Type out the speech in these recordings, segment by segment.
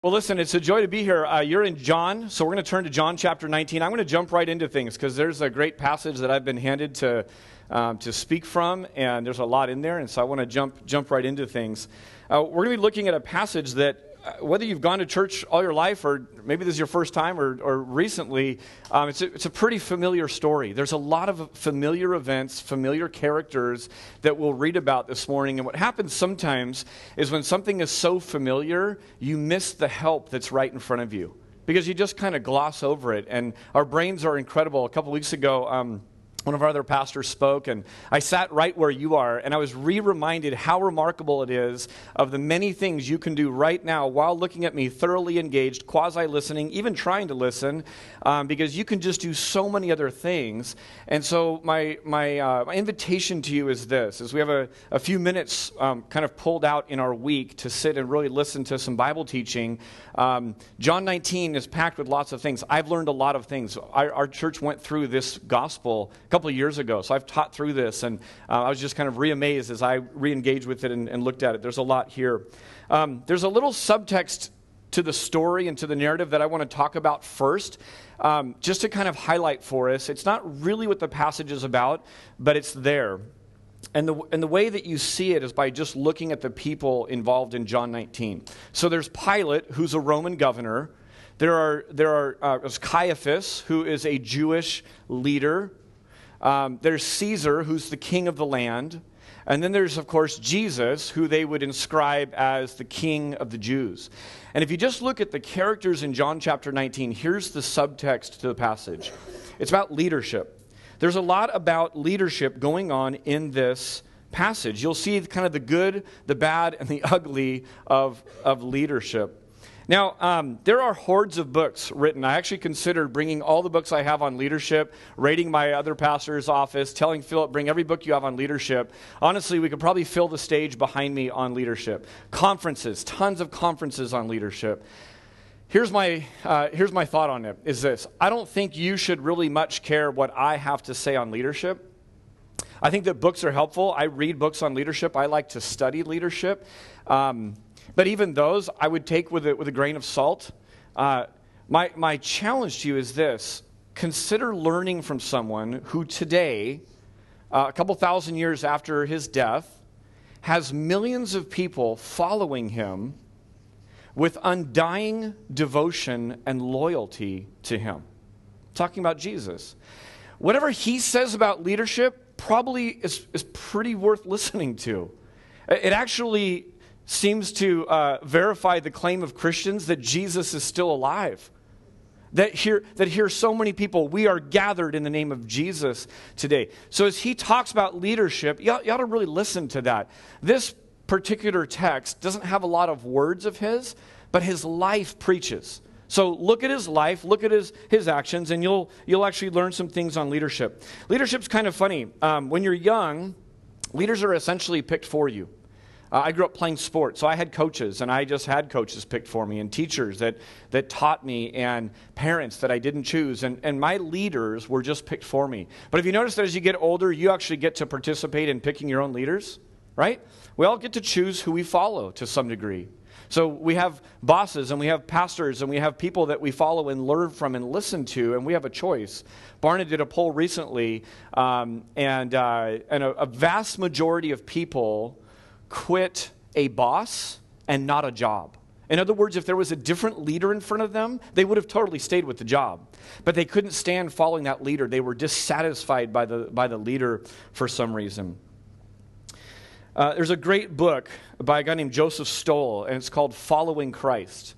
Well, listen, it's a joy to be here. Uh, you're in John, so we're going to turn to John chapter 19. I'm going to jump right into things because there's a great passage that I've been handed to, um, to speak from, and there's a lot in there, and so I want to jump, jump right into things. Uh, we're going to be looking at a passage that whether you've gone to church all your life or maybe this is your first time or, or recently, um, it's, a, it's a pretty familiar story. There's a lot of familiar events, familiar characters that we'll read about this morning. And what happens sometimes is when something is so familiar, you miss the help that's right in front of you because you just kind of gloss over it. And our brains are incredible. A couple weeks ago, um, one of our other pastors spoke, and I sat right where you are, and I was re reminded how remarkable it is of the many things you can do right now while looking at me thoroughly engaged, quasi listening, even trying to listen, um, because you can just do so many other things. And so, my, my, uh, my invitation to you is this: is we have a, a few minutes um, kind of pulled out in our week to sit and really listen to some Bible teaching. Um, John 19 is packed with lots of things. I've learned a lot of things. Our, our church went through this gospel couple of years ago. So I've taught through this, and uh, I was just kind of re amazed as I re engaged with it and, and, looked at it. There's a lot here. Um, there's a little subtext to the story and to the narrative that I want to talk about first, um, just to kind of highlight for us. It's not really what the passage is about, but it's there. And the, and the way that you see it is by just looking at the people involved in John 19. So there's Pilate, who's a Roman governor. There are, there are uh, Caiaphas, who is a Jewish leader um, there's Caesar, who's the king of the land. And then there's, of course, Jesus, who they would inscribe as the king of the Jews. And if you just look at the characters in John chapter 19, here's the subtext to the passage it's about leadership. There's a lot about leadership going on in this passage. You'll see kind of the good, the bad, and the ugly of, of leadership. Now, um, there are hordes of books written. I actually considered bringing all the books I have on leadership, raiding my other pastor's office, telling Philip, bring every book you have on leadership. Honestly, we could probably fill the stage behind me on leadership. Conferences, tons of conferences on leadership. Here's my, uh, here's my thought on it is this I don't think you should really much care what I have to say on leadership. I think that books are helpful. I read books on leadership, I like to study leadership. Um, but even those, I would take with a, with a grain of salt. Uh, my, my challenge to you is this consider learning from someone who today, uh, a couple thousand years after his death, has millions of people following him with undying devotion and loyalty to him. Talking about Jesus. Whatever he says about leadership probably is, is pretty worth listening to. It actually seems to uh, verify the claim of Christians that Jesus is still alive. That here, that here so many people, we are gathered in the name of Jesus today. So as he talks about leadership, you ought, you ought to really listen to that. This particular text doesn't have a lot of words of his, but his life preaches. So look at his life, look at his, his actions, and you'll, you'll actually learn some things on leadership. Leadership's kind of funny. Um, when you're young, leaders are essentially picked for you. Uh, I grew up playing sports, so I had coaches, and I just had coaches picked for me, and teachers that, that taught me, and parents that I didn't choose. And, and my leaders were just picked for me. But if you notice that as you get older, you actually get to participate in picking your own leaders, right? We all get to choose who we follow to some degree. So we have bosses, and we have pastors, and we have people that we follow and learn from and listen to, and we have a choice. Barna did a poll recently, um, and, uh, and a, a vast majority of people quit a boss and not a job. In other words, if there was a different leader in front of them, they would have totally stayed with the job. But they couldn't stand following that leader. They were dissatisfied by the, by the leader for some reason. Uh, there's a great book by a guy named Joseph Stowell, and it's called Following Christ.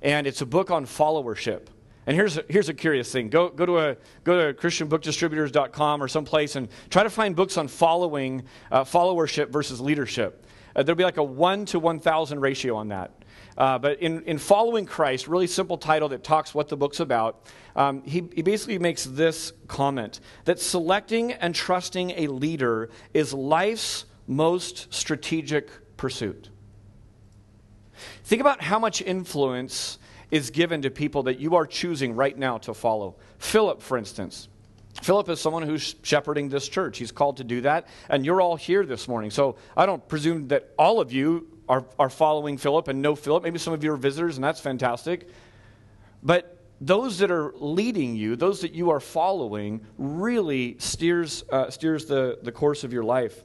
And it's a book on followership. And here's a, here's a curious thing. Go, go, to a, go to christianbookdistributors.com or someplace and try to find books on following, uh, followership versus leadership. Uh, there'll be like a 1 to 1,000 ratio on that. Uh, but in, in Following Christ, really simple title that talks what the book's about, um, he, he basically makes this comment that selecting and trusting a leader is life's most strategic pursuit. Think about how much influence is given to people that you are choosing right now to follow. Philip, for instance. Philip is someone who's shepherding this church. He's called to do that, and you're all here this morning. So I don't presume that all of you are, are following Philip and know Philip. Maybe some of you are visitors, and that's fantastic. But those that are leading you, those that you are following, really steers, uh, steers the, the course of your life.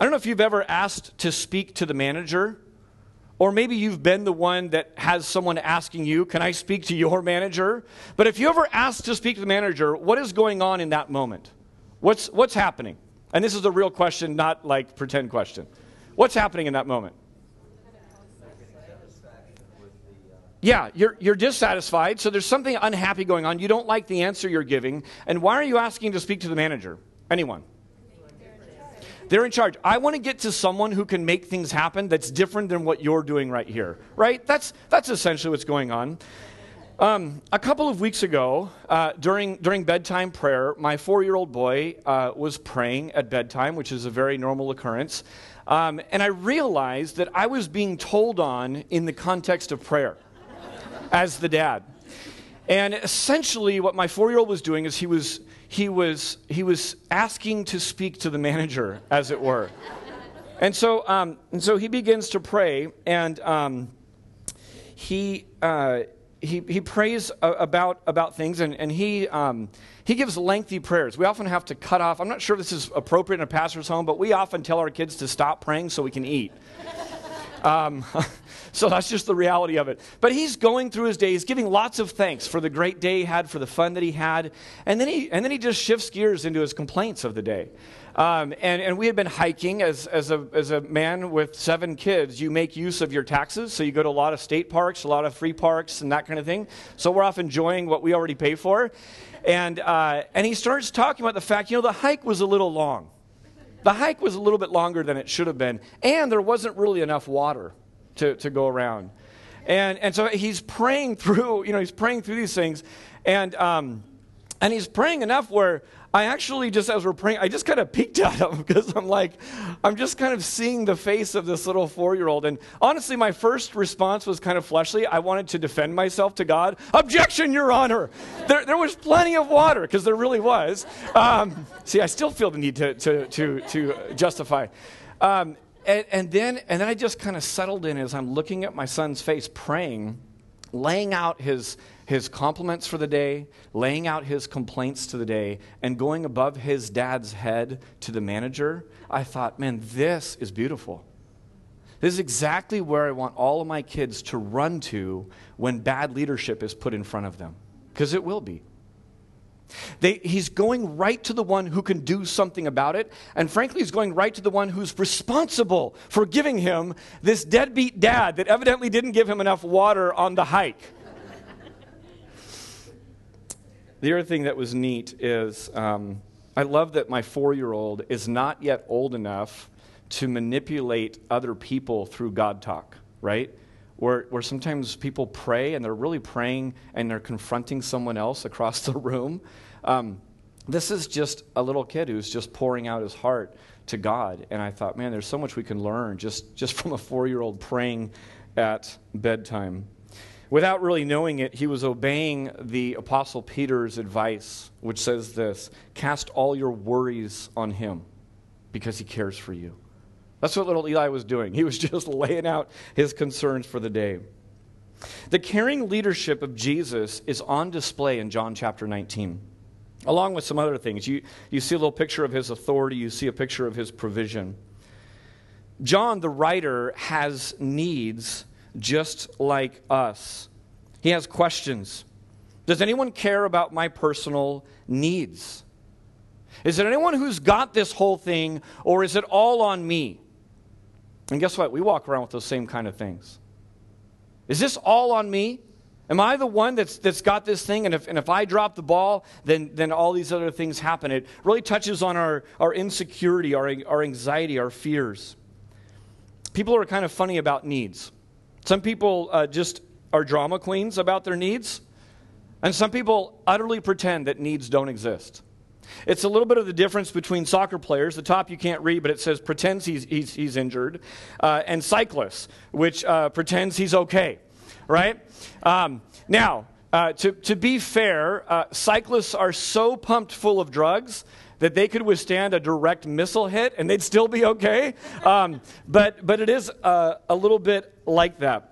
I don't know if you've ever asked to speak to the manager, or maybe you've been the one that has someone asking you, Can I speak to your manager? But if you ever ask to speak to the manager, what is going on in that moment? What's, what's happening? And this is a real question, not like pretend question. What's happening in that moment? Yeah, you're, you're dissatisfied, so there's something unhappy going on. You don't like the answer you're giving. And why are you asking to speak to the manager? Anyone? They're in charge. I want to get to someone who can make things happen that's different than what you're doing right here, right? That's, that's essentially what's going on. Um, a couple of weeks ago, uh, during, during bedtime prayer, my four year old boy uh, was praying at bedtime, which is a very normal occurrence. Um, and I realized that I was being told on in the context of prayer as the dad. And essentially, what my four year old was doing is he was, he, was, he was asking to speak to the manager, as it were. and, so, um, and so he begins to pray, and um, he, uh, he, he prays about, about things, and, and he, um, he gives lengthy prayers. We often have to cut off. I'm not sure if this is appropriate in a pastor's home, but we often tell our kids to stop praying so we can eat. So that's just the reality of it. But he's going through his days, giving lots of thanks for the great day he had, for the fun that he had, and then he and then he just shifts gears into his complaints of the day. Um, and, and we had been hiking as, as, a, as a man with seven kids. You make use of your taxes, so you go to a lot of state parks, a lot of free parks, and that kind of thing. So we're off enjoying what we already pay for. And, uh, and he starts talking about the fact, you know, the hike was a little long. The hike was a little bit longer than it should have been, and there wasn't really enough water to, to go around. And, and so he's praying through, you know, he's praying through these things. And, um, and he's praying enough where I actually just, as we're praying, I just kind of peeked at him because I'm like, I'm just kind of seeing the face of this little four year old. And honestly, my first response was kind of fleshly. I wanted to defend myself to God. Objection, Your Honor. There, there was plenty of water because there really was. Um, see, I still feel the need to, to, to, to justify. Um, and, and, then, and then I just kind of settled in as I'm looking at my son's face, praying, laying out his, his compliments for the day, laying out his complaints to the day, and going above his dad's head to the manager. I thought, man, this is beautiful. This is exactly where I want all of my kids to run to when bad leadership is put in front of them, because it will be. They, he's going right to the one who can do something about it. And frankly, he's going right to the one who's responsible for giving him this deadbeat dad that evidently didn't give him enough water on the hike. the other thing that was neat is um, I love that my four year old is not yet old enough to manipulate other people through God talk, right? Where, where sometimes people pray and they're really praying and they're confronting someone else across the room. Um, this is just a little kid who's just pouring out his heart to God. And I thought, man, there's so much we can learn just, just from a four year old praying at bedtime. Without really knowing it, he was obeying the Apostle Peter's advice, which says this Cast all your worries on him because he cares for you. That's what little Eli was doing. He was just laying out his concerns for the day. The caring leadership of Jesus is on display in John chapter 19, along with some other things. You, you see a little picture of his authority, you see a picture of his provision. John, the writer, has needs just like us. He has questions. Does anyone care about my personal needs? Is there anyone who's got this whole thing, or is it all on me? And guess what? We walk around with those same kind of things. Is this all on me? Am I the one that's, that's got this thing? And if, and if I drop the ball, then, then all these other things happen. It really touches on our, our insecurity, our, our anxiety, our fears. People are kind of funny about needs. Some people uh, just are drama queens about their needs, and some people utterly pretend that needs don't exist. It's a little bit of the difference between soccer players. The top you can't read, but it says pretends he's, he's, he's injured, uh, and cyclists, which uh, pretends he's okay, right? Um, now, uh, to, to be fair, uh, cyclists are so pumped full of drugs that they could withstand a direct missile hit and they'd still be okay. Um, but, but it is uh, a little bit like that.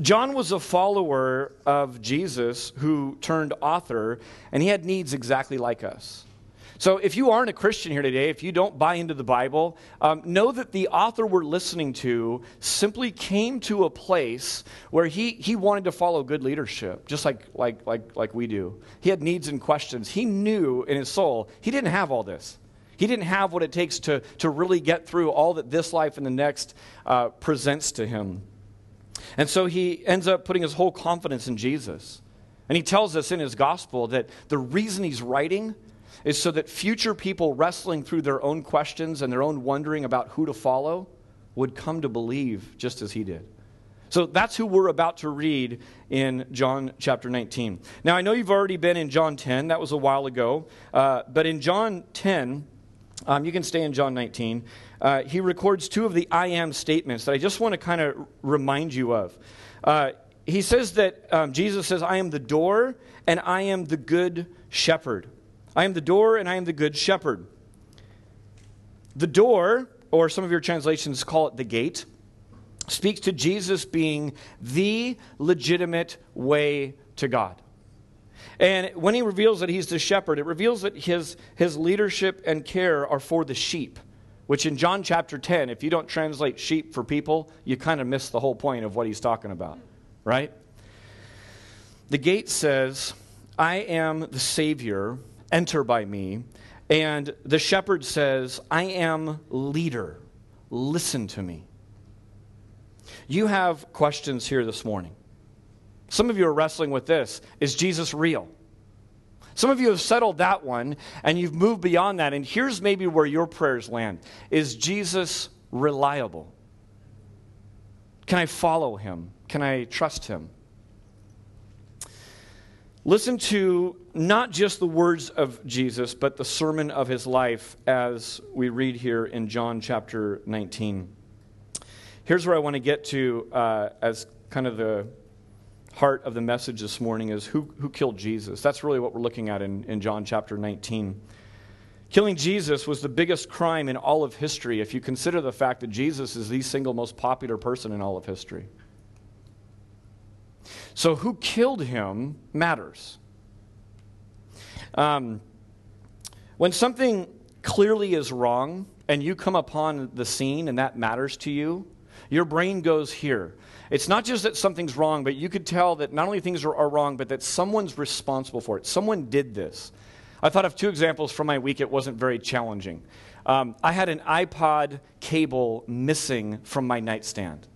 John was a follower of Jesus who turned author, and he had needs exactly like us. So, if you aren't a Christian here today, if you don't buy into the Bible, um, know that the author we're listening to simply came to a place where he, he wanted to follow good leadership, just like, like, like, like we do. He had needs and questions. He knew in his soul he didn't have all this. He didn't have what it takes to, to really get through all that this life and the next uh, presents to him. And so he ends up putting his whole confidence in Jesus. And he tells us in his gospel that the reason he's writing is so that future people wrestling through their own questions and their own wondering about who to follow would come to believe just as he did. So that's who we're about to read in John chapter 19. Now, I know you've already been in John 10, that was a while ago. Uh, but in John 10, um, you can stay in John 19. Uh, he records two of the I am statements that I just want to kind of remind you of. Uh, he says that um, Jesus says, I am the door and I am the good shepherd. I am the door and I am the good shepherd. The door, or some of your translations call it the gate, speaks to Jesus being the legitimate way to God. And when he reveals that he's the shepherd, it reveals that his, his leadership and care are for the sheep, which in John chapter 10, if you don't translate sheep for people, you kind of miss the whole point of what he's talking about, right? The gate says, I am the Savior enter by me. And the shepherd says, I am leader. Listen to me. You have questions here this morning. Some of you are wrestling with this Is Jesus real? Some of you have settled that one and you've moved beyond that. And here's maybe where your prayers land Is Jesus reliable? Can I follow him? Can I trust him? Listen to not just the words of Jesus, but the sermon of his life as we read here in John chapter 19. Here's where I want to get to uh, as kind of the heart of the message this morning is who, who killed Jesus. That's really what we're looking at in, in John chapter 19. Killing Jesus was the biggest crime in all of history if you consider the fact that Jesus is the single most popular person in all of history. So, who killed him matters. Um, when something clearly is wrong and you come upon the scene and that matters to you, your brain goes here. It's not just that something's wrong, but you could tell that not only things are, are wrong, but that someone's responsible for it. Someone did this. I thought of two examples from my week. It wasn't very challenging. Um, I had an iPod cable missing from my nightstand.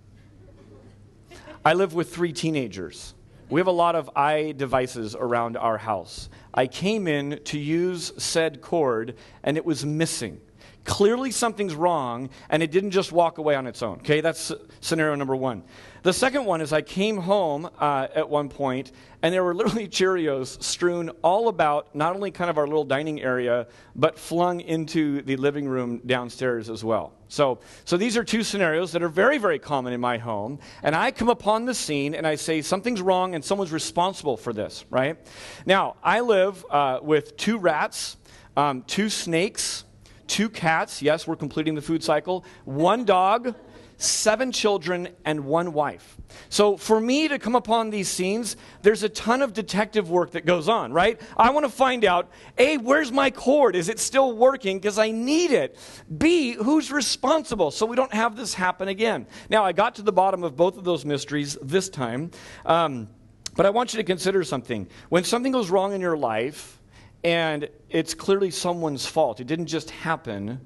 I live with three teenagers. We have a lot of i devices around our house. I came in to use said cord and it was missing. Clearly, something's wrong, and it didn't just walk away on its own. Okay, that's scenario number one. The second one is I came home uh, at one point, and there were literally Cheerios strewn all about not only kind of our little dining area, but flung into the living room downstairs as well. So, so these are two scenarios that are very, very common in my home. And I come upon the scene and I say, something's wrong and someone's responsible for this, right? Now, I live uh, with two rats, um, two snakes, two cats. Yes, we're completing the food cycle. One dog, seven children, and one wife. So for me to come upon these scenes, there's a ton of detective work that goes on, right? I want to find out A, where's my cord? Is it still working? Because I need it. B, who's responsible? So we don't have this happen again. Now, I got to the bottom of both of those mysteries this time. Um, but I want you to consider something. When something goes wrong in your life, and it's clearly someone's fault. It didn't just happen.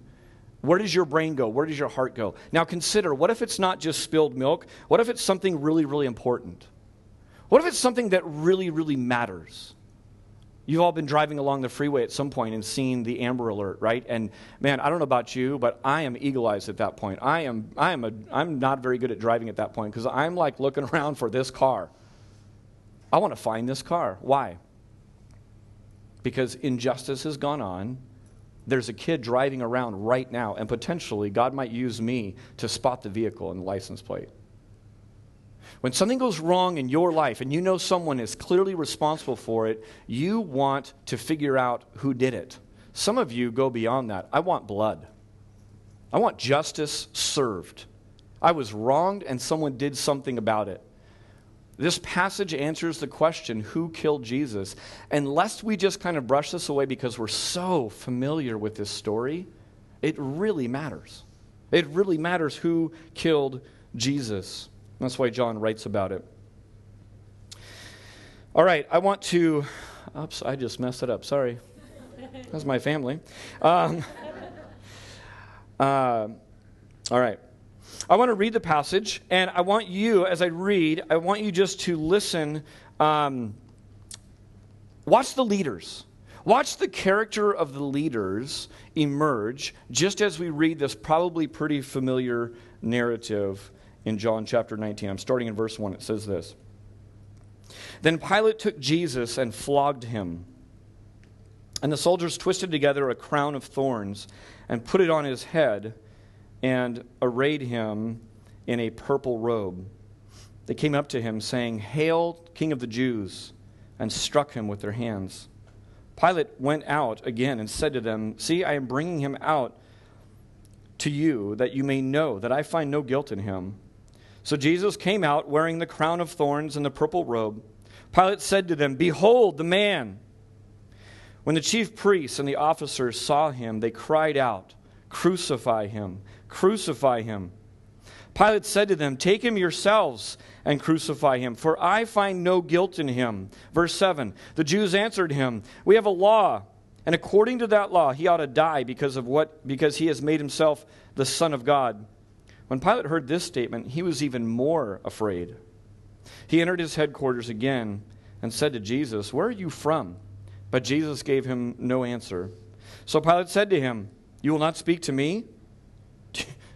Where does your brain go? Where does your heart go? Now consider what if it's not just spilled milk? What if it's something really, really important? What if it's something that really, really matters? You've all been driving along the freeway at some point and seen the Amber Alert, right? And man, I don't know about you, but I am eagle-eyed at that point. I am, I am, a, I'm not very good at driving at that point because I'm like looking around for this car. I want to find this car. Why? Because injustice has gone on. There's a kid driving around right now, and potentially God might use me to spot the vehicle and the license plate. When something goes wrong in your life and you know someone is clearly responsible for it, you want to figure out who did it Some of you go beyond that. I want blood. I want justice served. I was wronged and someone did something about it. This passage answers the question who killed Jesus? And lest we just kind of brush this away because we're so familiar with this story, it really matters. It really matters who killed Jesus. That's why John writes about it. All right, I want to. Oops, I just messed it up. Sorry. That's my family. Um, uh, all right. I want to read the passage, and I want you, as I read, I want you just to listen. Um, watch the leaders. Watch the character of the leaders emerge just as we read this probably pretty familiar narrative in John chapter 19. I'm starting in verse 1. It says this Then Pilate took Jesus and flogged him. And the soldiers twisted together a crown of thorns and put it on his head and arrayed him in a purple robe. They came up to him, saying, Hail, King of the Jews, and struck him with their hands. Pilate went out again and said to them, See, I am bringing him out to you that you may know that I find no guilt in him. So Jesus came out wearing the crown of thorns and the purple robe. Pilate said to them, Behold the man. When the chief priests and the officers saw him, they cried out, Crucify him! Crucify him! Pilate said to them, Take him yourselves and crucify him, for I find no guilt in him. Verse 7 The Jews answered him, We have a law, and according to that law, he ought to die because of what because he has made himself the Son of God. When Pilate heard this statement, he was even more afraid. He entered his headquarters again and said to Jesus, Where are you from? But Jesus gave him no answer. So Pilate said to him, You will not speak to me?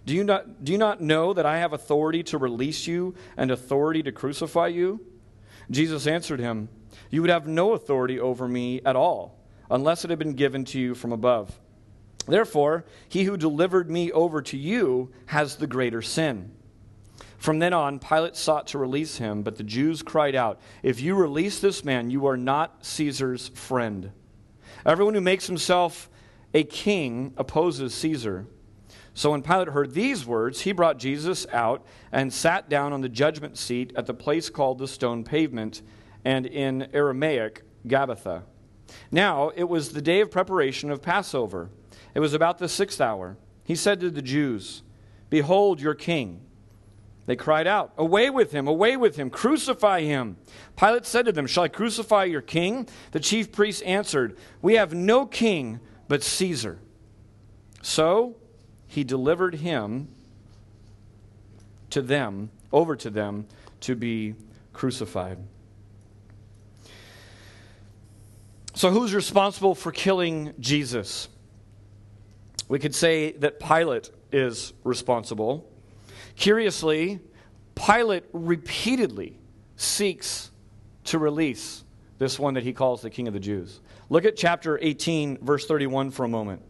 Do you, not, do you not know that I have authority to release you and authority to crucify you? Jesus answered him, You would have no authority over me at all, unless it had been given to you from above. Therefore, he who delivered me over to you has the greater sin. From then on, Pilate sought to release him, but the Jews cried out, If you release this man, you are not Caesar's friend. Everyone who makes himself a king opposes Caesar. So when Pilate heard these words, he brought Jesus out and sat down on the judgment seat at the place called the stone pavement, and in Aramaic, Gabbatha. Now it was the day of preparation of Passover. It was about the sixth hour. He said to the Jews, Behold your king. They cried out, Away with him, away with him, crucify him. Pilate said to them, Shall I crucify your king? The chief priests answered, We have no king but Caesar. So he delivered him to them, over to them, to be crucified. So, who's responsible for killing Jesus? We could say that Pilate is responsible. Curiously, Pilate repeatedly seeks to release this one that he calls the King of the Jews. Look at chapter 18, verse 31 for a moment.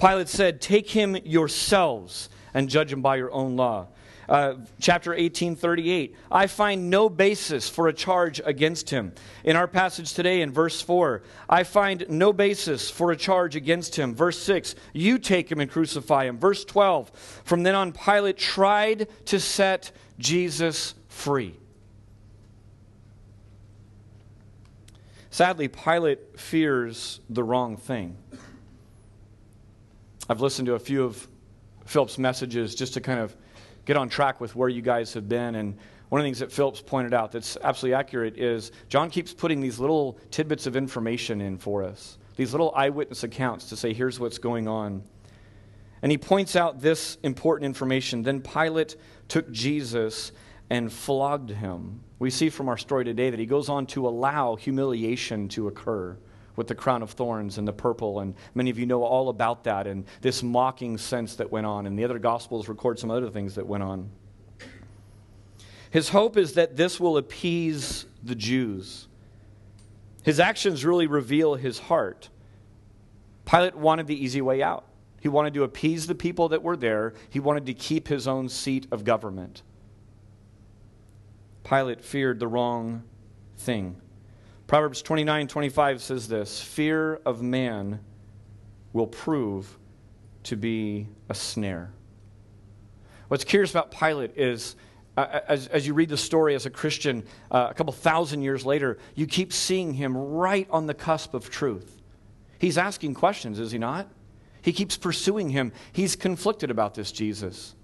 Pilate said, Take him yourselves and judge him by your own law. Uh, chapter 18, 38. I find no basis for a charge against him. In our passage today, in verse 4, I find no basis for a charge against him. Verse 6, you take him and crucify him. Verse 12, from then on, Pilate tried to set Jesus free. Sadly, Pilate fears the wrong thing. I've listened to a few of Philip's messages just to kind of get on track with where you guys have been. And one of the things that Philip's pointed out that's absolutely accurate is John keeps putting these little tidbits of information in for us, these little eyewitness accounts to say, here's what's going on. And he points out this important information. Then Pilate took Jesus and flogged him. We see from our story today that he goes on to allow humiliation to occur with the crown of thorns and the purple. And many of you know all about that and this mocking sense that went on. And the other Gospels record some other things that went on. His hope is that this will appease the Jews. His actions really reveal his heart. Pilate wanted the easy way out. He wanted to appease the people that were there. He wanted to keep his own seat of government. Pilate feared the wrong thing. Proverbs 29 25 says this Fear of man will prove to be a snare. What's curious about Pilate is, uh, as, as you read the story as a Christian uh, a couple thousand years later, you keep seeing him right on the cusp of truth. He's asking questions, is he not? He keeps pursuing him. He's conflicted about this Jesus.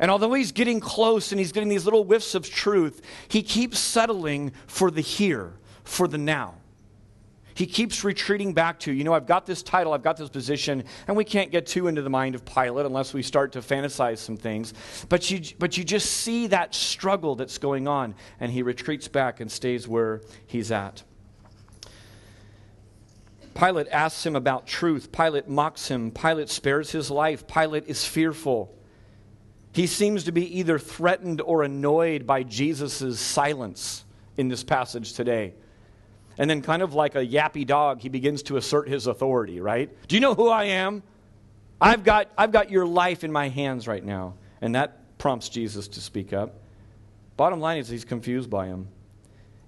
And although he's getting close and he's getting these little whiffs of truth, he keeps settling for the here, for the now. He keeps retreating back to, you know, I've got this title, I've got this position, and we can't get too into the mind of Pilate unless we start to fantasize some things. But you, but you just see that struggle that's going on, and he retreats back and stays where he's at. Pilate asks him about truth. Pilate mocks him. Pilate spares his life. Pilate is fearful. He seems to be either threatened or annoyed by Jesus' silence in this passage today. And then, kind of like a yappy dog, he begins to assert his authority, right? Do you know who I am? I've got, I've got your life in my hands right now. And that prompts Jesus to speak up. Bottom line is, he's confused by him.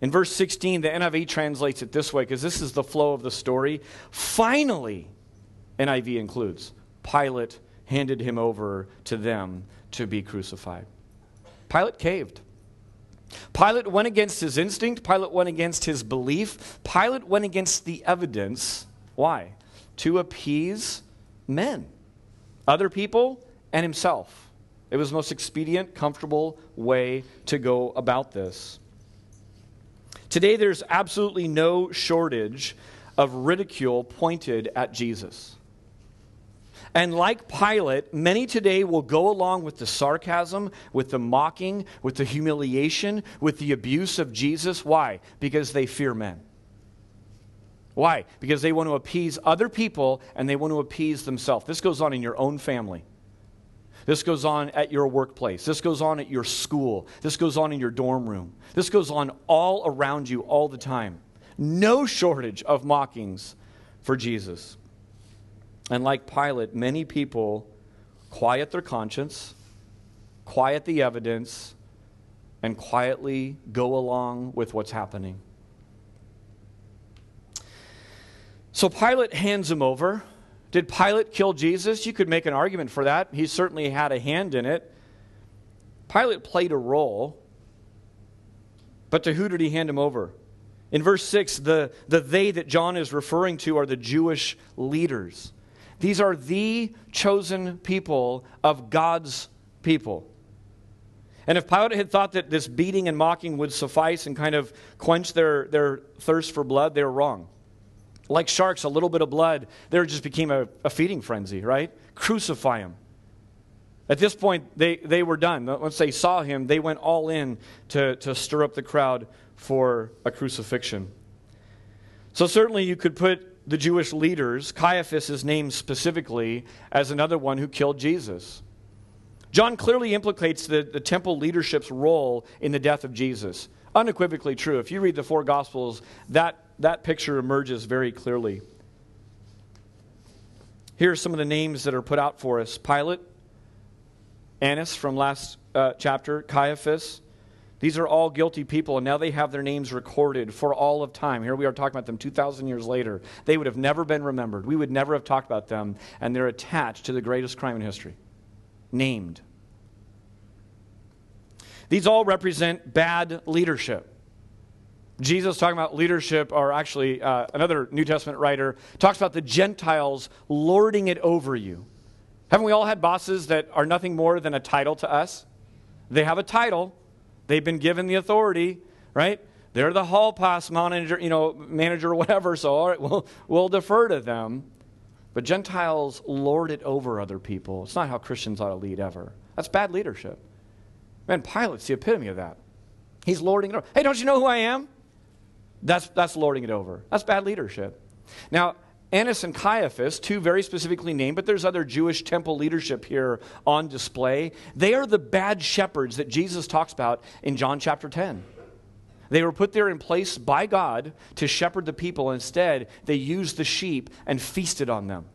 In verse 16, the NIV translates it this way because this is the flow of the story. Finally, NIV includes, Pilate handed him over to them to be crucified. Pilate caved. Pilate went against his instinct. Pilate went against his belief. Pilate went against the evidence. Why? To appease men, other people, and himself. It was the most expedient, comfortable way to go about this. Today, there's absolutely no shortage of ridicule pointed at Jesus. And like Pilate, many today will go along with the sarcasm, with the mocking, with the humiliation, with the abuse of Jesus. Why? Because they fear men. Why? Because they want to appease other people and they want to appease themselves. This goes on in your own family. This goes on at your workplace. This goes on at your school. This goes on in your dorm room. This goes on all around you all the time. No shortage of mockings for Jesus. And like Pilate, many people quiet their conscience, quiet the evidence, and quietly go along with what's happening. So Pilate hands him over. Did Pilate kill Jesus? You could make an argument for that. He certainly had a hand in it. Pilate played a role. But to who did he hand him over? In verse 6, the, the they that John is referring to are the Jewish leaders. These are the chosen people of God's people. And if Pilate had thought that this beating and mocking would suffice and kind of quench their, their thirst for blood, they were wrong. Like sharks, a little bit of blood, there just became a, a feeding frenzy, right? Crucify him. At this point, they, they were done. Once they saw him, they went all in to, to stir up the crowd for a crucifixion. So, certainly, you could put the Jewish leaders, Caiaphas is named specifically as another one who killed Jesus. John clearly implicates the, the temple leadership's role in the death of Jesus. Unequivocally true. If you read the four Gospels, that, that picture emerges very clearly. Here are some of the names that are put out for us Pilate, Annas from last uh, chapter, Caiaphas, these are all guilty people, and now they have their names recorded for all of time. Here we are talking about them 2,000 years later. They would have never been remembered. We would never have talked about them, and they're attached to the greatest crime in history. Named. These all represent bad leadership. Jesus talking about leadership, or actually, uh, another New Testament writer talks about the Gentiles lording it over you. Haven't we all had bosses that are nothing more than a title to us? They have a title, They've been given the authority, right? They're the hall pass manager, you know, manager or whatever, so all right, we'll, we'll defer to them. But Gentiles lord it over other people. It's not how Christians ought to lead ever. That's bad leadership. Man, Pilate's the epitome of that. He's lording it over. Hey, don't you know who I am? That's, that's lording it over. That's bad leadership. Now, Annas and Caiaphas, two very specifically named, but there's other Jewish temple leadership here on display. They are the bad shepherds that Jesus talks about in John chapter 10. They were put there in place by God to shepherd the people. Instead, they used the sheep and feasted on them.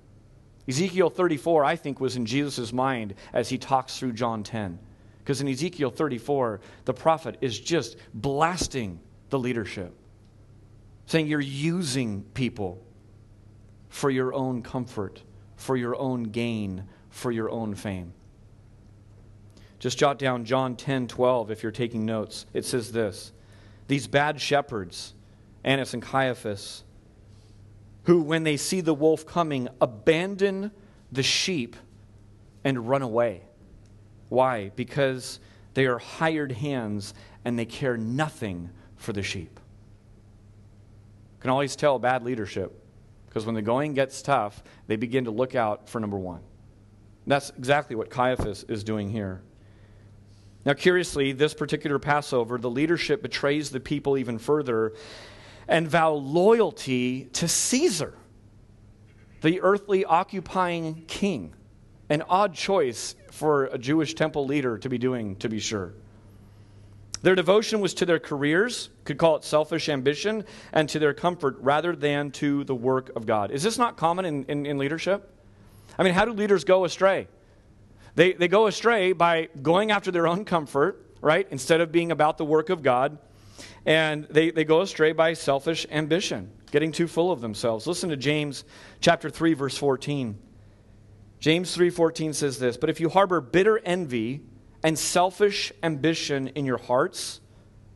Ezekiel 34, I think, was in Jesus' mind as he talks through John 10. Because in Ezekiel 34, the prophet is just blasting the leadership, saying, You're using people for your own comfort, for your own gain, for your own fame. Just jot down John 10 12 if you're taking notes. It says this These bad shepherds, Annas and Caiaphas, who, when they see the wolf coming, abandon the sheep and run away. Why? Because they are hired hands and they care nothing for the sheep. Can always tell bad leadership because when the going gets tough, they begin to look out for number one. That's exactly what Caiaphas is doing here. Now, curiously, this particular Passover, the leadership betrays the people even further and vow loyalty to Caesar, the earthly occupying king. An odd choice for a Jewish temple leader to be doing, to be sure. Their devotion was to their careers, could call it selfish ambition, and to their comfort rather than to the work of God. Is this not common in, in, in leadership? I mean, how do leaders go astray? They, they go astray by going after their own comfort, right, instead of being about the work of God. And they, they go astray by selfish ambition, getting too full of themselves. Listen to James chapter 3, verse 14. James 3:14 says this, "But if you harbor bitter envy and selfish ambition in your hearts,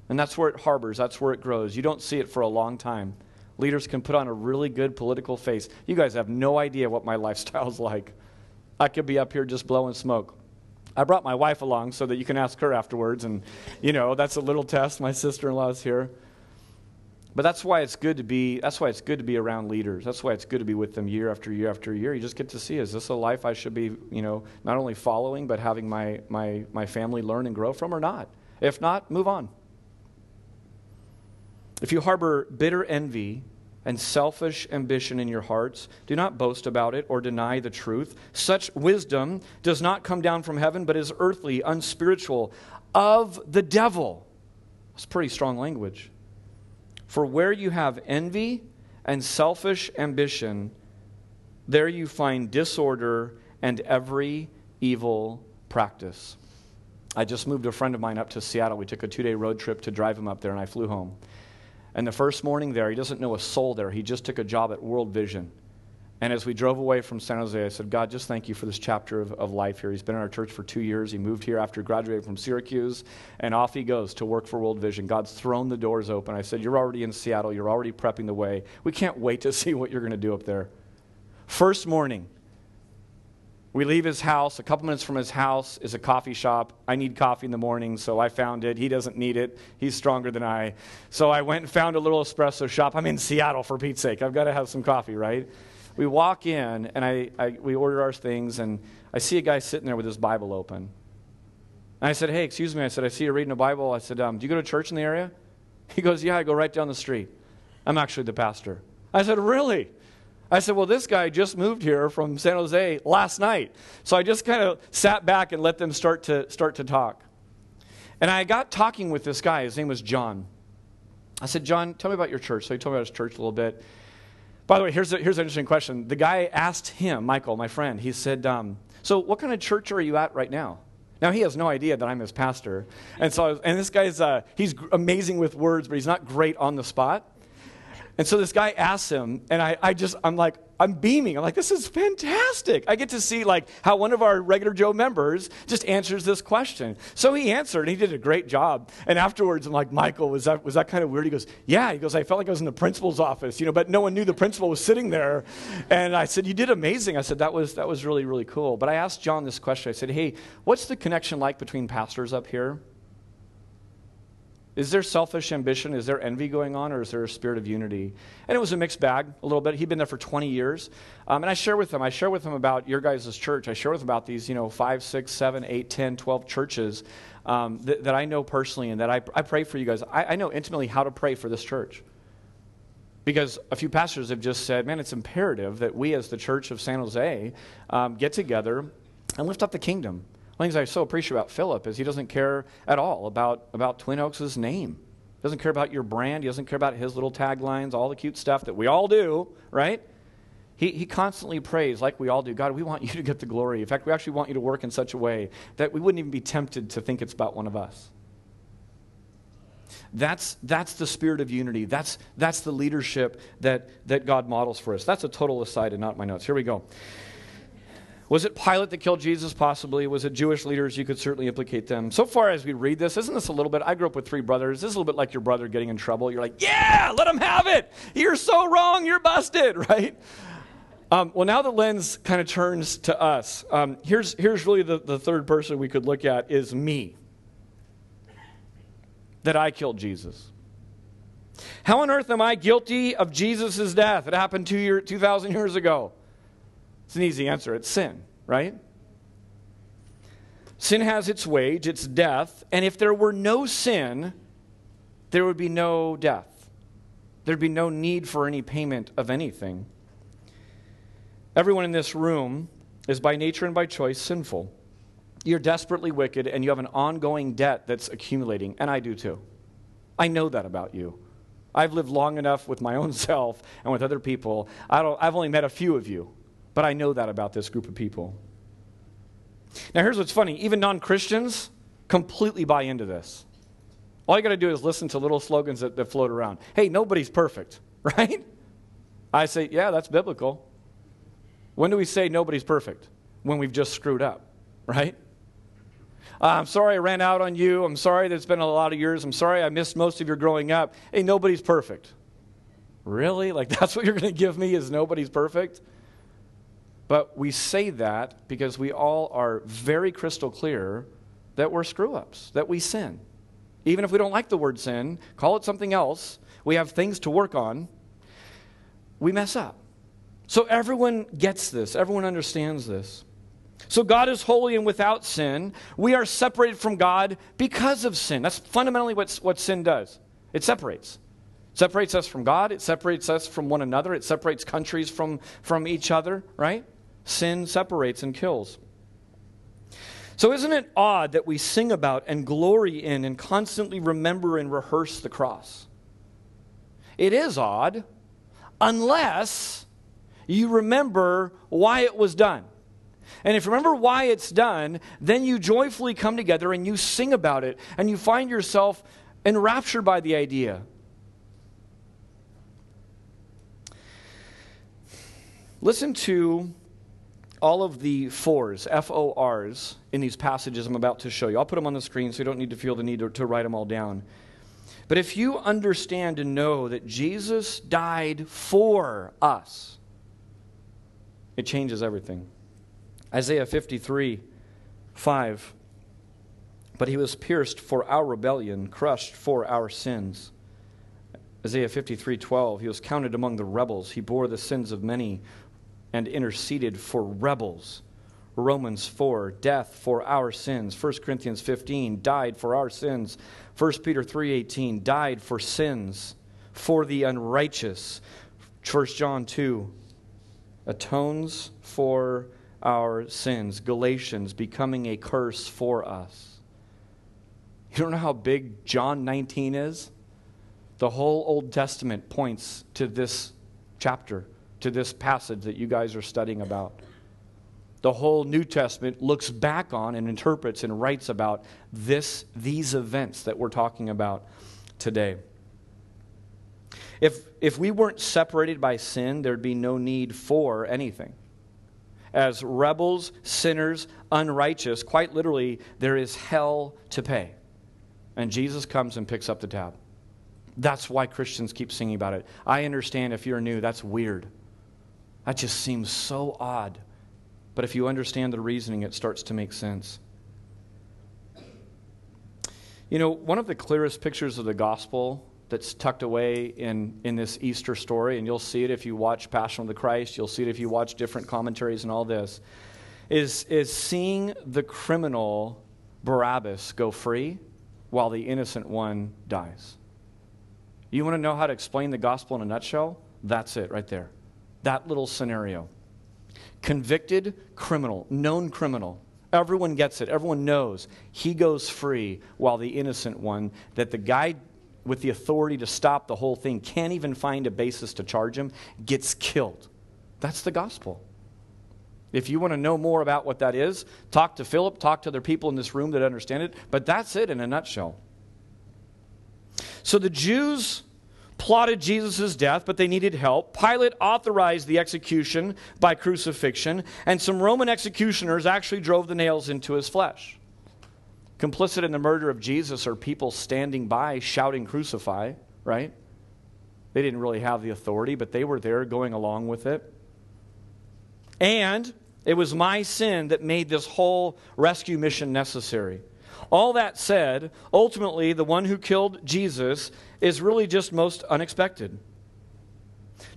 and that's where it harbors, that's where it grows. You don't see it for a long time. Leaders can put on a really good political face. You guys have no idea what my lifestyle's like. I could be up here just blowing smoke. I brought my wife along so that you can ask her afterwards, and you know that's a little test. My sister-in-law is here, but that's why it's good to be. That's why it's good to be around leaders. That's why it's good to be with them year after year after year. You just get to see: is this a life I should be, you know, not only following but having my my my family learn and grow from, or not? If not, move on. If you harbor bitter envy and selfish ambition in your hearts. Do not boast about it or deny the truth. Such wisdom does not come down from heaven, but is earthly, unspiritual, of the devil. That's pretty strong language. For where you have envy and selfish ambition, there you find disorder and every evil practice. I just moved a friend of mine up to Seattle. We took a two day road trip to drive him up there, and I flew home. And the first morning there, he doesn't know a soul there. He just took a job at World Vision. And as we drove away from San Jose, I said, God, just thank you for this chapter of, of life here. He's been in our church for two years. He moved here after graduating from Syracuse, and off he goes to work for World Vision. God's thrown the doors open. I said, You're already in Seattle. You're already prepping the way. We can't wait to see what you're going to do up there. First morning, we leave his house. A couple minutes from his house is a coffee shop. I need coffee in the morning, so I found it. He doesn't need it. He's stronger than I. So I went and found a little espresso shop. I'm in Seattle, for Pete's sake. I've got to have some coffee, right? We walk in, and I, I, we order our things, and I see a guy sitting there with his Bible open. And I said, Hey, excuse me. I said, I see you reading a Bible. I said, um, Do you go to church in the area? He goes, Yeah, I go right down the street. I'm actually the pastor. I said, Really? I said, Well, this guy just moved here from San Jose last night. So I just kind of sat back and let them start to, start to talk. And I got talking with this guy. His name was John. I said, John, tell me about your church. So he told me about his church a little bit. By the way, here's, a, here's an interesting question. The guy asked him, Michael, my friend, he said, um, So what kind of church are you at right now? Now he has no idea that I'm his pastor, and so and this guy's uh, he's amazing with words, but he's not great on the spot. And so this guy asks him, and I, I just, I'm like, I'm beaming. I'm like, this is fantastic. I get to see like how one of our regular Joe members just answers this question. So he answered, and he did a great job. And afterwards, I'm like, Michael, was that was that kind of weird? He goes, Yeah. He goes, I felt like I was in the principal's office, you know, but no one knew the principal was sitting there. And I said, You did amazing. I said, That was that was really, really cool. But I asked John this question. I said, Hey, what's the connection like between pastors up here? Is there selfish ambition? Is there envy going on? Or is there a spirit of unity? And it was a mixed bag a little bit. He'd been there for 20 years. Um, and I share with him, I share with him about your guys' church. I share with him about these, you know, five, six, seven, eight, 10, 12 churches um, that, that, I know personally and that I, I pray for you guys. I, I know intimately how to pray for this church. Because a few pastors have just said, man, it's imperative that we as the church of San Jose um, get together and lift up the kingdom. One of the things I so appreciate about Philip is he doesn't care at all about, about Twin Oaks' name. He doesn't care about your brand. He doesn't care about his little taglines, all the cute stuff that we all do, right? He, he constantly prays, like we all do God, we want you to get the glory. In fact, we actually want you to work in such a way that we wouldn't even be tempted to think it's about one of us. That's, that's the spirit of unity. That's, that's the leadership that, that God models for us. That's a total aside and not my notes. Here we go. Was it Pilate that killed Jesus? Possibly. Was it Jewish leaders? You could certainly implicate them. So far as we read this, isn't this a little bit? I grew up with three brothers. This is a little bit like your brother getting in trouble. You're like, yeah, let him have it. You're so wrong. You're busted, right? Um, well, now the lens kind of turns to us. Um, here's, here's really the, the third person we could look at is me. That I killed Jesus. How on earth am I guilty of Jesus' death? It happened two year, 2,000 years ago. It's an easy answer it's sin, right? Sin has its wage, it's death. And if there were no sin, there would be no death. There'd be no need for any payment of anything. Everyone in this room is by nature and by choice sinful. You're desperately wicked and you have an ongoing debt that's accumulating, and I do too. I know that about you. I've lived long enough with my own self and with other people. I don't, I've only met a few of you. But I know that about this group of people. Now, here's what's funny even non Christians completely buy into this. All you got to do is listen to little slogans that, that float around. Hey, nobody's perfect, right? I say, yeah, that's biblical. When do we say nobody's perfect? When we've just screwed up, right? Uh, I'm sorry I ran out on you. I'm sorry that it's been a lot of years. I'm sorry I missed most of your growing up. Hey, nobody's perfect. Really? Like, that's what you're going to give me is nobody's perfect? But we say that because we all are very crystal clear that we're screw ups, that we sin. Even if we don't like the word sin, call it something else, we have things to work on, we mess up. So everyone gets this, everyone understands this. So God is holy and without sin. We are separated from God because of sin. That's fundamentally what, what sin does it separates. Separates us from God, it separates us from one another, it separates countries from, from each other, right? Sin separates and kills. So, isn't it odd that we sing about and glory in and constantly remember and rehearse the cross? It is odd unless you remember why it was done. And if you remember why it's done, then you joyfully come together and you sing about it and you find yourself enraptured by the idea. Listen to all of the fours, F O R's, in these passages I'm about to show you. I'll put them on the screen so you don't need to feel the need to, to write them all down. But if you understand and know that Jesus died for us, it changes everything. Isaiah 53 5. But he was pierced for our rebellion, crushed for our sins. Isaiah 53 12. He was counted among the rebels. He bore the sins of many and interceded for rebels. Romans 4, death for our sins. 1 Corinthians 15, died for our sins. 1 Peter 3:18, died for sins, for the unrighteous. 1 John 2, atones for our sins. Galatians, becoming a curse for us. You don't know how big John 19 is? The whole Old Testament points to this chapter to this passage that you guys are studying about. The whole New Testament looks back on and interprets and writes about this, these events that we're talking about today. If, if we weren't separated by sin, there'd be no need for anything. As rebels, sinners, unrighteous, quite literally, there is hell to pay. And Jesus comes and picks up the tab. That's why Christians keep singing about it. I understand if you're new, that's weird. That just seems so odd. But if you understand the reasoning, it starts to make sense. You know, one of the clearest pictures of the gospel that's tucked away in, in this Easter story, and you'll see it if you watch Passion of the Christ, you'll see it if you watch different commentaries and all this, is, is seeing the criminal Barabbas go free while the innocent one dies. You want to know how to explain the gospel in a nutshell? That's it right there that little scenario. Convicted criminal, known criminal. Everyone gets it. Everyone knows. He goes free while the innocent one, that the guy with the authority to stop the whole thing can't even find a basis to charge him, gets killed. That's the gospel. If you want to know more about what that is, talk to Philip, talk to other people in this room that understand it, but that's it in a nutshell. So the Jews plotted Jesus' death, but they needed help. Pilate authorized the execution by crucifixion, and some Roman executioners actually drove the nails into his flesh. Complicit in the murder of Jesus are people standing by shouting, Crucify, right? They didn't really have the authority, but they were there going along with it. And it was my sin that made this whole rescue mission necessary. All that said, ultimately, the one who killed Jesus is really just most unexpected.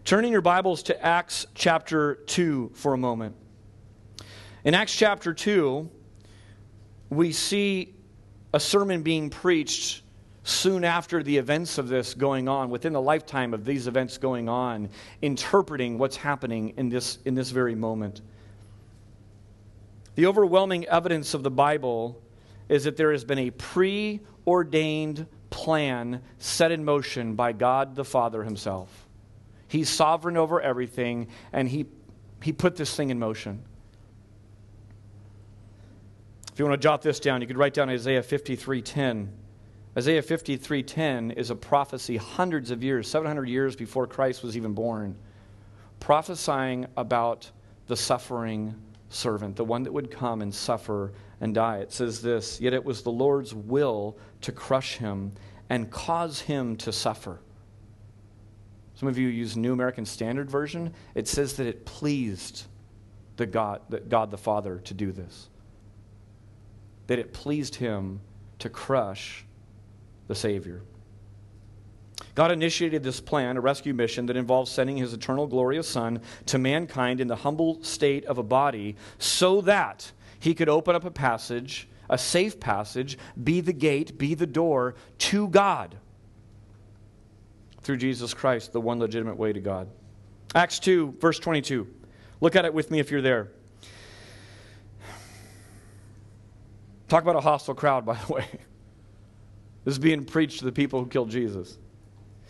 Turning your Bibles to Acts chapter 2 for a moment. In Acts chapter 2, we see a sermon being preached soon after the events of this going on, within the lifetime of these events going on, interpreting what's happening in this, in this very moment. The overwhelming evidence of the Bible is that there has been a preordained plan set in motion by God the Father Himself. He's sovereign over everything, and He, he put this thing in motion. If you want to jot this down, you could write down Isaiah 53:10. Isaiah 53:10 is a prophecy hundreds of years, 700 years before Christ was even born, prophesying about the suffering servant, the one that would come and suffer and die. It says this, yet it was the Lord's will to crush him and cause him to suffer. Some of you use New American Standard Version. It says that it pleased the God, that God the Father to do this. That it pleased him to crush the Savior. God initiated this plan, a rescue mission that involves sending his eternal glorious Son to mankind in the humble state of a body so that he could open up a passage, a safe passage, be the gate, be the door to God through Jesus Christ, the one legitimate way to God. Acts 2, verse 22. Look at it with me if you're there. Talk about a hostile crowd, by the way. This is being preached to the people who killed Jesus.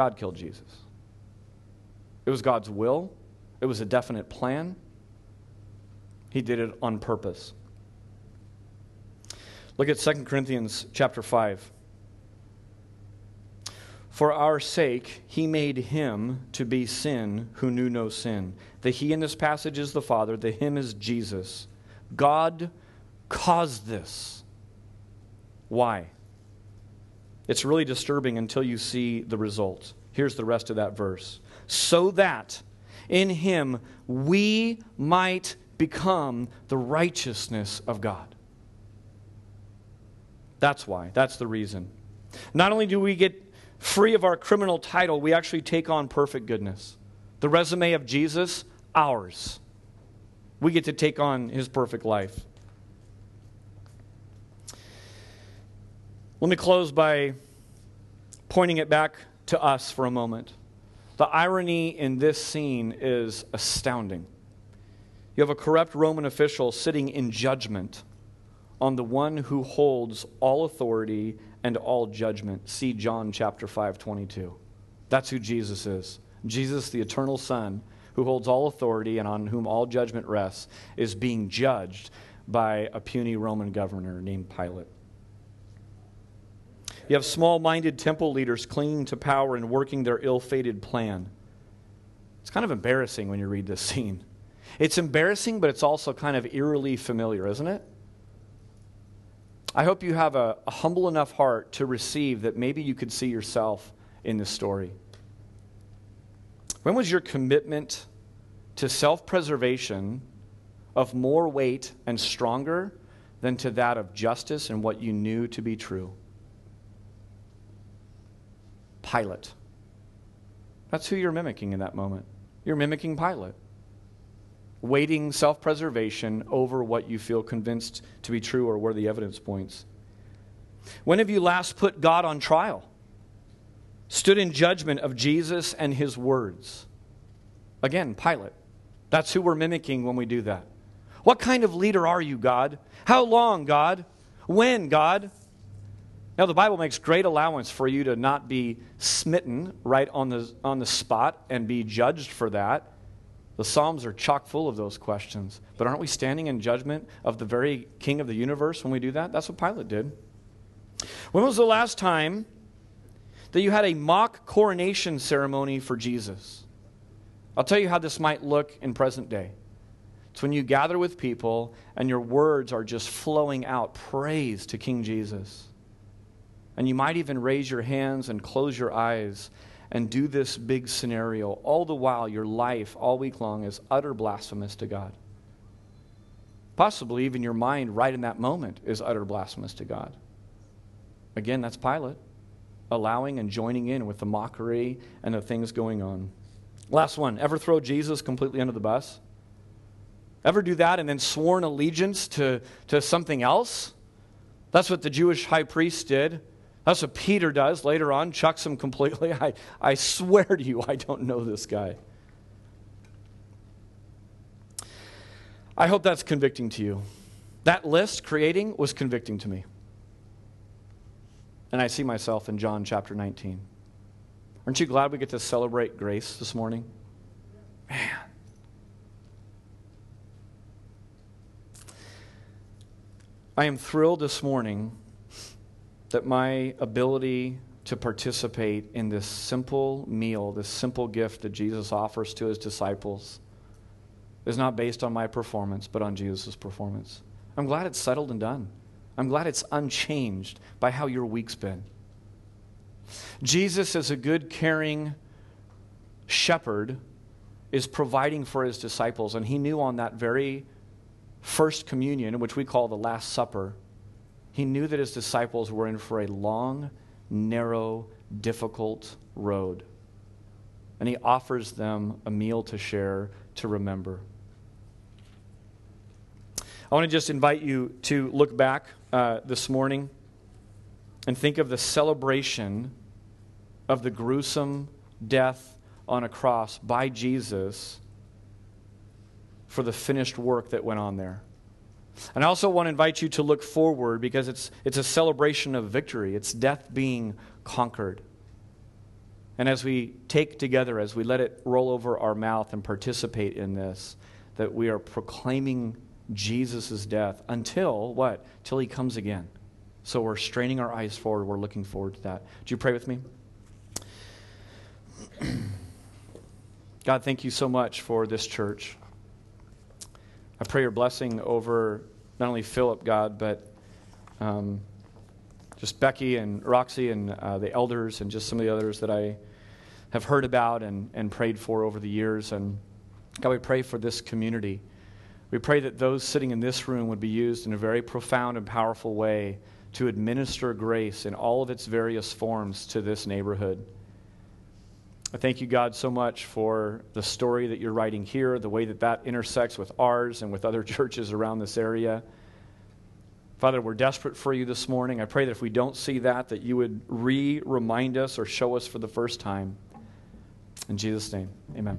God killed Jesus. It was God's will, it was a definite plan. He did it on purpose. Look at 2 Corinthians chapter 5. For our sake, he made him to be sin who knew no sin. The he in this passage is the Father, the him is Jesus. God caused this. Why? It's really disturbing until you see the result. Here's the rest of that verse. So that in him we might become the righteousness of God. That's why. That's the reason. Not only do we get free of our criminal title, we actually take on perfect goodness. The resume of Jesus, ours. We get to take on his perfect life. Let me close by pointing it back to us for a moment. The irony in this scene is astounding. You have a corrupt Roman official sitting in judgment on the one who holds all authority and all judgment. See John chapter 5 22. That's who Jesus is. Jesus, the eternal Son, who holds all authority and on whom all judgment rests, is being judged by a puny Roman governor named Pilate. You have small minded temple leaders clinging to power and working their ill fated plan. It's kind of embarrassing when you read this scene. It's embarrassing, but it's also kind of eerily familiar, isn't it? I hope you have a, a humble enough heart to receive that maybe you could see yourself in this story. When was your commitment to self preservation of more weight and stronger than to that of justice and what you knew to be true? Pilate. That's who you're mimicking in that moment. You're mimicking Pilate. Weighting self preservation over what you feel convinced to be true or where the evidence points. When have you last put God on trial? stood in judgment of Jesus and his words. Again, Pilate. That's who we're mimicking when we do that. What kind of leader are you, God? How long, God? When, God? Now, the Bible makes great allowance for you to not be smitten right on the, on the spot and be judged for that. The Psalms are chock full of those questions. But aren't we standing in judgment of the very King of the universe when we do that? That's what Pilate did. When was the last time that you had a mock coronation ceremony for Jesus? I'll tell you how this might look in present day. It's when you gather with people and your words are just flowing out praise to King Jesus. And you might even raise your hands and close your eyes and do this big scenario. All the while, your life all week long is utter blasphemous to God. Possibly even your mind right in that moment is utter blasphemous to God. Again, that's Pilate, allowing and joining in with the mockery and the things going on. Last one ever throw Jesus completely under the bus? Ever do that and then sworn allegiance to, to something else? That's what the Jewish high priest did. That's what Peter does later on, chucks him completely. I, I swear to you, I don't know this guy. I hope that's convicting to you. That list creating was convicting to me. And I see myself in John chapter 19. Aren't you glad we get to celebrate grace this morning? Man. I am thrilled this morning that my ability to participate in this simple meal, this simple gift that Jesus offers to his disciples, is not based on my performance, but on Jesus' performance. I'm glad it's settled and done. I'm glad it's unchanged by how your week's been. Jesus, as a good, caring shepherd, is providing for his disciples, and he knew on that very first communion, which we call the Last Supper, he knew that his disciples were in for a long, narrow, difficult road. And he offers them a meal to share, to remember. I want to just invite you to look back uh, this morning and think of the celebration of the gruesome death on a cross by Jesus for the finished work that went on there. And I also want to invite you to look forward because it's, it's a celebration of victory. It's death being conquered. And as we take together, as we let it roll over our mouth and participate in this, that we are proclaiming Jesus' death until what? Till he comes again. So we're straining our eyes forward. We're looking forward to that. Do you pray with me? God, thank you so much for this church. I pray your blessing over not only Philip, God, but um, just Becky and Roxy and uh, the elders and just some of the others that I have heard about and, and prayed for over the years. And God, we pray for this community. We pray that those sitting in this room would be used in a very profound and powerful way to administer grace in all of its various forms to this neighborhood. I thank you, God, so much for the story that you're writing here, the way that that intersects with ours and with other churches around this area. Father, we're desperate for you this morning. I pray that if we don't see that, that you would re remind us or show us for the first time. In Jesus' name, amen.